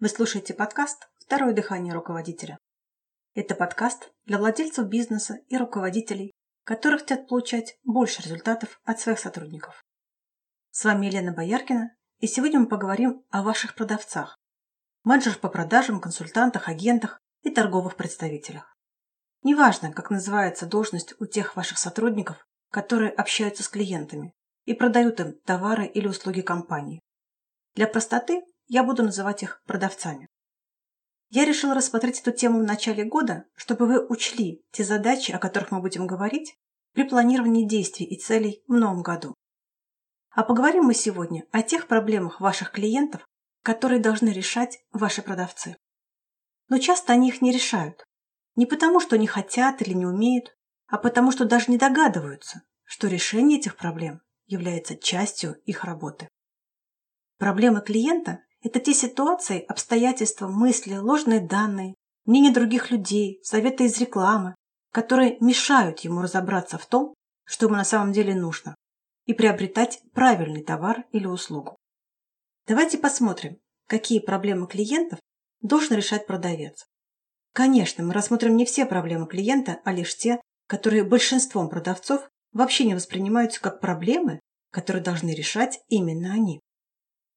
Вы слушаете подкаст «Второе дыхание руководителя». Это подкаст для владельцев бизнеса и руководителей, которые хотят получать больше результатов от своих сотрудников. С вами Елена Бояркина, и сегодня мы поговорим о ваших продавцах, менеджерах по продажам, консультантах, агентах и торговых представителях. Неважно, как называется должность у тех ваших сотрудников, которые общаются с клиентами и продают им товары или услуги компании. Для простоты я буду называть их продавцами. Я решила рассмотреть эту тему в начале года, чтобы вы учли те задачи, о которых мы будем говорить при планировании действий и целей в новом году. А поговорим мы сегодня о тех проблемах ваших клиентов, которые должны решать ваши продавцы. Но часто они их не решают. Не потому, что не хотят или не умеют, а потому, что даже не догадываются, что решение этих проблем является частью их работы. Проблемы клиента – это те ситуации, обстоятельства, мысли, ложные данные, мнения других людей, советы из рекламы, которые мешают ему разобраться в том, что ему на самом деле нужно, и приобретать правильный товар или услугу. Давайте посмотрим, какие проблемы клиентов должен решать продавец. Конечно, мы рассмотрим не все проблемы клиента, а лишь те, которые большинством продавцов вообще не воспринимаются как проблемы, которые должны решать именно они.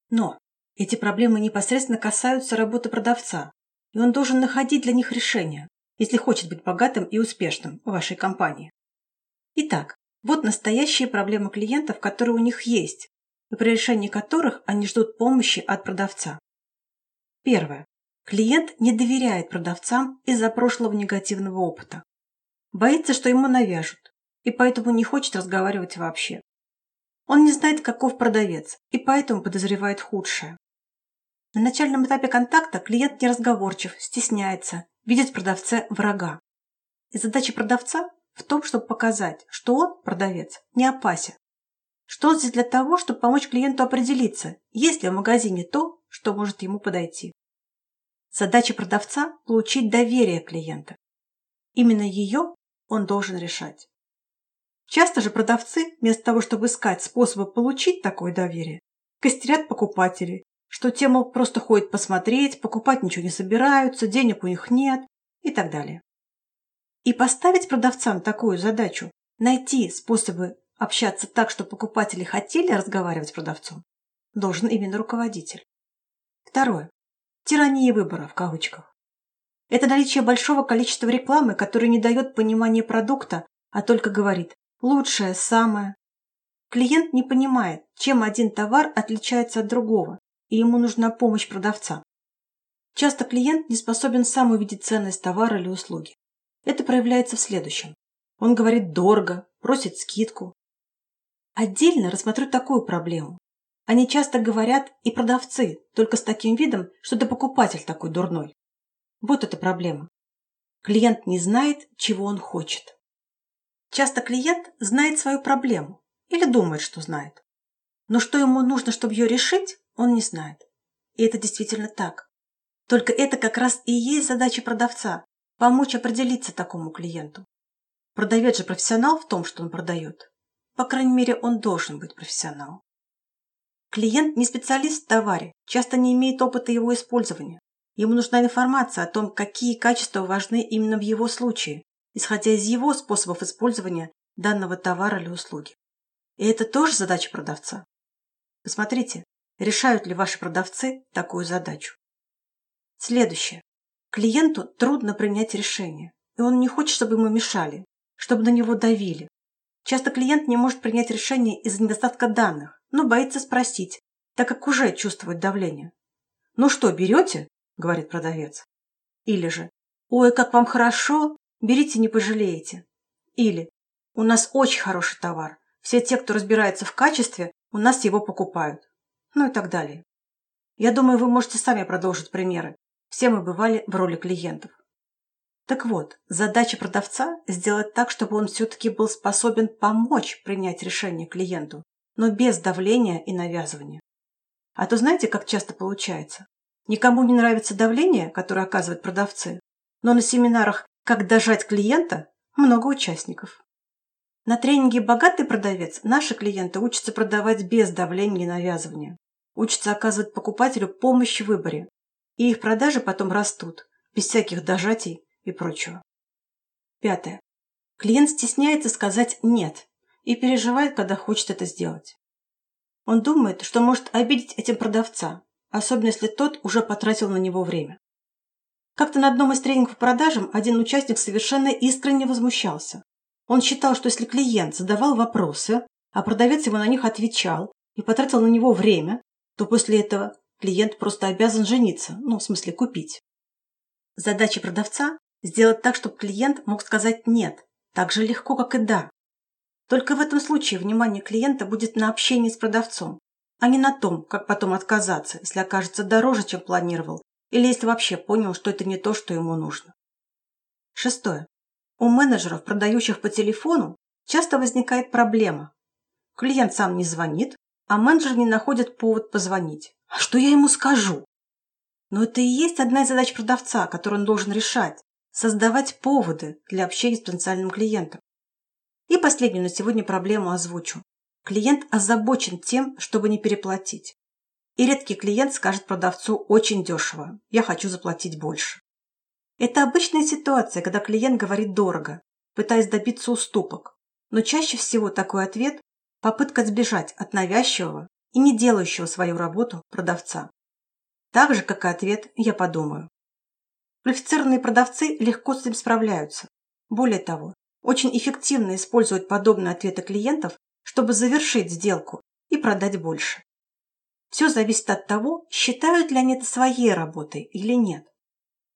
Но эти проблемы непосредственно касаются работы продавца, и он должен находить для них решение, если хочет быть богатым и успешным в вашей компании. Итак, вот настоящие проблемы клиентов, которые у них есть, и при решении которых они ждут помощи от продавца. Первое. Клиент не доверяет продавцам из-за прошлого негативного опыта. Боится, что ему навяжут, и поэтому не хочет разговаривать вообще. Он не знает, каков продавец, и поэтому подозревает худшее. На начальном этапе контакта клиент неразговорчив, стесняется, видит в продавце врага. И задача продавца в том, чтобы показать, что он, продавец, не опасен. Что он здесь для того, чтобы помочь клиенту определиться, есть ли в магазине то, что может ему подойти. Задача продавца – получить доверие клиента. Именно ее он должен решать. Часто же продавцы, вместо того, чтобы искать способы получить такое доверие, костерят покупателей, что те, мол, просто ходят посмотреть, покупать ничего не собираются, денег у них нет и так далее. И поставить продавцам такую задачу – найти способы общаться так, чтобы покупатели хотели разговаривать с продавцом, должен именно руководитель. Второе. Тирания выбора в кавычках. Это наличие большого количества рекламы, которая не дает понимания продукта, а только говорит лучшее, самое. Клиент не понимает, чем один товар отличается от другого, и ему нужна помощь продавца. Часто клиент не способен сам увидеть ценность товара или услуги. Это проявляется в следующем. Он говорит дорого, просит скидку. Отдельно рассмотрю такую проблему. Они часто говорят и продавцы, только с таким видом, что это покупатель такой дурной. Вот эта проблема. Клиент не знает, чего он хочет. Часто клиент знает свою проблему или думает, что знает. Но что ему нужно, чтобы ее решить, он не знает. И это действительно так. Только это как раз и есть задача продавца – помочь определиться такому клиенту. Продавец же профессионал в том, что он продает. По крайней мере, он должен быть профессионалом. Клиент не специалист в товаре, часто не имеет опыта его использования. Ему нужна информация о том, какие качества важны именно в его случае, исходя из его способов использования данного товара или услуги. И это тоже задача продавца. Посмотрите, решают ли ваши продавцы такую задачу. Следующее. Клиенту трудно принять решение, и он не хочет, чтобы ему мешали, чтобы на него давили. Часто клиент не может принять решение из-за недостатка данных, но боится спросить, так как уже чувствует давление. «Ну что, берете?» – говорит продавец. Или же «Ой, как вам хорошо, Берите, не пожалеете. Или у нас очень хороший товар. Все те, кто разбирается в качестве, у нас его покупают. Ну и так далее. Я думаю, вы можете сами продолжить примеры. Все мы бывали в роли клиентов. Так вот, задача продавца – сделать так, чтобы он все-таки был способен помочь принять решение клиенту, но без давления и навязывания. А то знаете, как часто получается? Никому не нравится давление, которое оказывают продавцы, но на семинарах как дожать клиента? Много участников. На тренинге «Богатый продавец» наши клиенты учатся продавать без давления и навязывания. Учатся оказывать покупателю помощь в выборе. и их продажи потом растут, без всяких дожатий и прочего. Пятое. Клиент стесняется сказать «нет» и переживает, когда хочет это сделать. Он думает, что может обидеть этим продавца, особенно если тот уже потратил на него время. Как-то на одном из тренингов по продажам один участник совершенно искренне возмущался. Он считал, что если клиент задавал вопросы, а продавец ему на них отвечал и потратил на него время, то после этого клиент просто обязан жениться, ну, в смысле купить. Задача продавца – сделать так, чтобы клиент мог сказать «нет», так же легко, как и «да». Только в этом случае внимание клиента будет на общении с продавцом, а не на том, как потом отказаться, если окажется дороже, чем планировал, или если вообще понял, что это не то, что ему нужно. Шестое. У менеджеров, продающих по телефону, часто возникает проблема. Клиент сам не звонит, а менеджер не находит повод позвонить. А что я ему скажу? Но это и есть одна из задач продавца, которую он должен решать – создавать поводы для общения с потенциальным клиентом. И последнюю на сегодня проблему озвучу. Клиент озабочен тем, чтобы не переплатить. И редкий клиент скажет продавцу очень дешево – я хочу заплатить больше. Это обычная ситуация, когда клиент говорит дорого, пытаясь добиться уступок. Но чаще всего такой ответ – попытка сбежать от навязчивого и не делающего свою работу продавца. Так же, как и ответ «я подумаю». Квалифицированные продавцы легко с этим справляются. Более того, очень эффективно используют подобные ответы клиентов, чтобы завершить сделку и продать больше. Все зависит от того, считают ли они это своей работой или нет.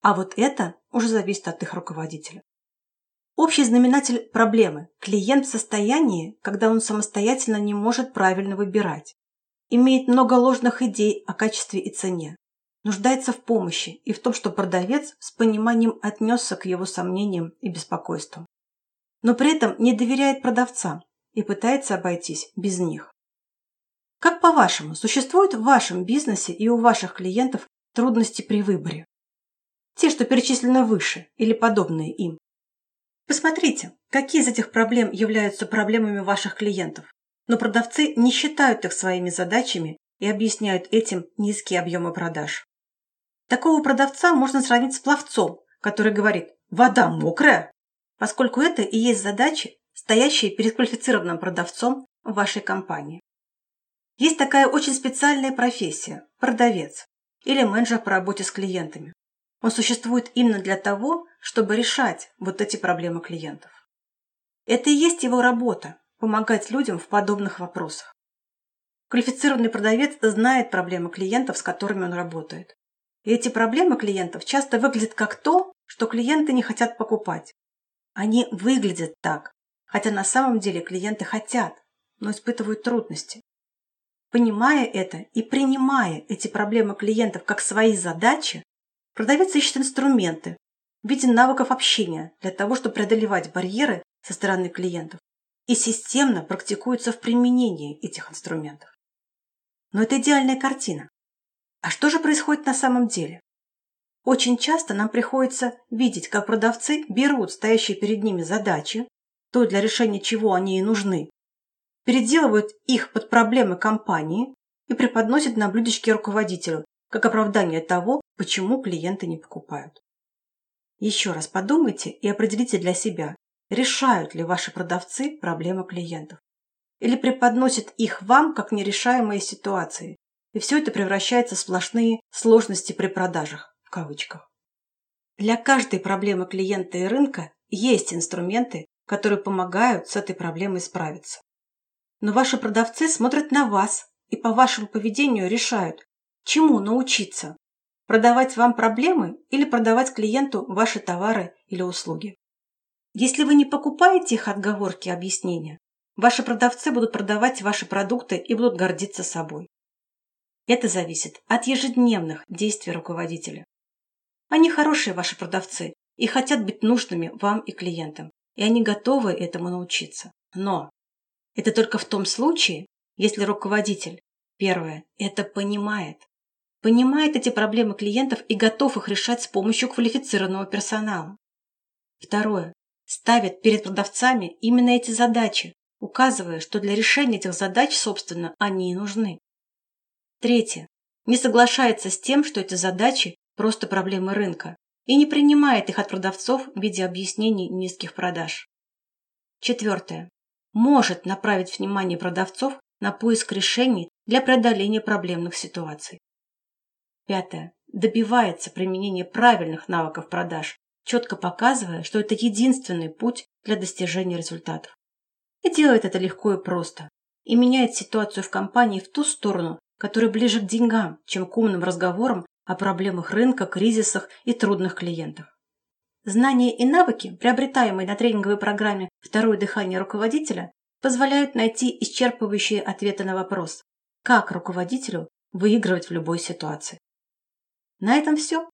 А вот это уже зависит от их руководителя. Общий знаменатель проблемы – клиент в состоянии, когда он самостоятельно не может правильно выбирать, имеет много ложных идей о качестве и цене, нуждается в помощи и в том, что продавец с пониманием отнесся к его сомнениям и беспокойству но при этом не доверяет продавцам и пытается обойтись без них. Как по-вашему, существуют в вашем бизнесе и у ваших клиентов трудности при выборе? Те, что перечислены выше или подобные им. Посмотрите, какие из этих проблем являются проблемами ваших клиентов, но продавцы не считают их своими задачами и объясняют этим низкие объемы продаж. Такого продавца можно сравнить с пловцом, который говорит «вода мокрая, поскольку это и есть задачи, стоящие перед квалифицированным продавцом в вашей компании. Есть такая очень специальная профессия – продавец или менеджер по работе с клиентами. Он существует именно для того, чтобы решать вот эти проблемы клиентов. Это и есть его работа – помогать людям в подобных вопросах. Квалифицированный продавец знает проблемы клиентов, с которыми он работает. И эти проблемы клиентов часто выглядят как то, что клиенты не хотят покупать, они выглядят так, хотя на самом деле клиенты хотят, но испытывают трудности. Понимая это и принимая эти проблемы клиентов как свои задачи, продавец ищет инструменты в виде навыков общения для того, чтобы преодолевать барьеры со стороны клиентов и системно практикуется в применении этих инструментов. Но это идеальная картина. А что же происходит на самом деле? Очень часто нам приходится видеть, как продавцы берут стоящие перед ними задачи, то, для решения чего они и нужны, переделывают их под проблемы компании и преподносят на блюдечке руководителю, как оправдание того, почему клиенты не покупают. Еще раз подумайте и определите для себя, решают ли ваши продавцы проблемы клиентов. Или преподносят их вам как нерешаемые ситуации, и все это превращается в сплошные сложности при продажах в кавычках. Для каждой проблемы клиента и рынка есть инструменты, которые помогают с этой проблемой справиться. Но ваши продавцы смотрят на вас и по вашему поведению решают, чему научиться – продавать вам проблемы или продавать клиенту ваши товары или услуги. Если вы не покупаете их отговорки и объяснения, ваши продавцы будут продавать ваши продукты и будут гордиться собой. Это зависит от ежедневных действий руководителя. Они хорошие ваши продавцы и хотят быть нужными вам и клиентам, и они готовы этому научиться. Но это только в том случае, если руководитель, первое, это понимает, понимает эти проблемы клиентов и готов их решать с помощью квалифицированного персонала. Второе, ставит перед продавцами именно эти задачи, указывая, что для решения этих задач, собственно, они и нужны. Третье, не соглашается с тем, что эти задачи просто проблемы рынка и не принимает их от продавцов в виде объяснений низких продаж. Четвертое. Может направить внимание продавцов на поиск решений для преодоления проблемных ситуаций. Пятое. Добивается применения правильных навыков продаж, четко показывая, что это единственный путь для достижения результатов. И делает это легко и просто. И меняет ситуацию в компании в ту сторону, которая ближе к деньгам, чем к умным разговорам о проблемах рынка, кризисах и трудных клиентах. Знания и навыки, приобретаемые на тренинговой программе «Второе дыхание руководителя», позволяют найти исчерпывающие ответы на вопрос, как руководителю выигрывать в любой ситуации. На этом все.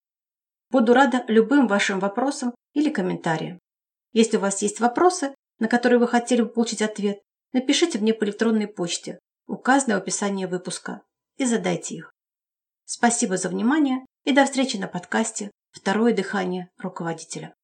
Буду рада любым вашим вопросам или комментариям. Если у вас есть вопросы, на которые вы хотели бы получить ответ, напишите мне по электронной почте, указанной в описании выпуска, и задайте их. Спасибо за внимание и до встречи на подкасте «Второе дыхание руководителя».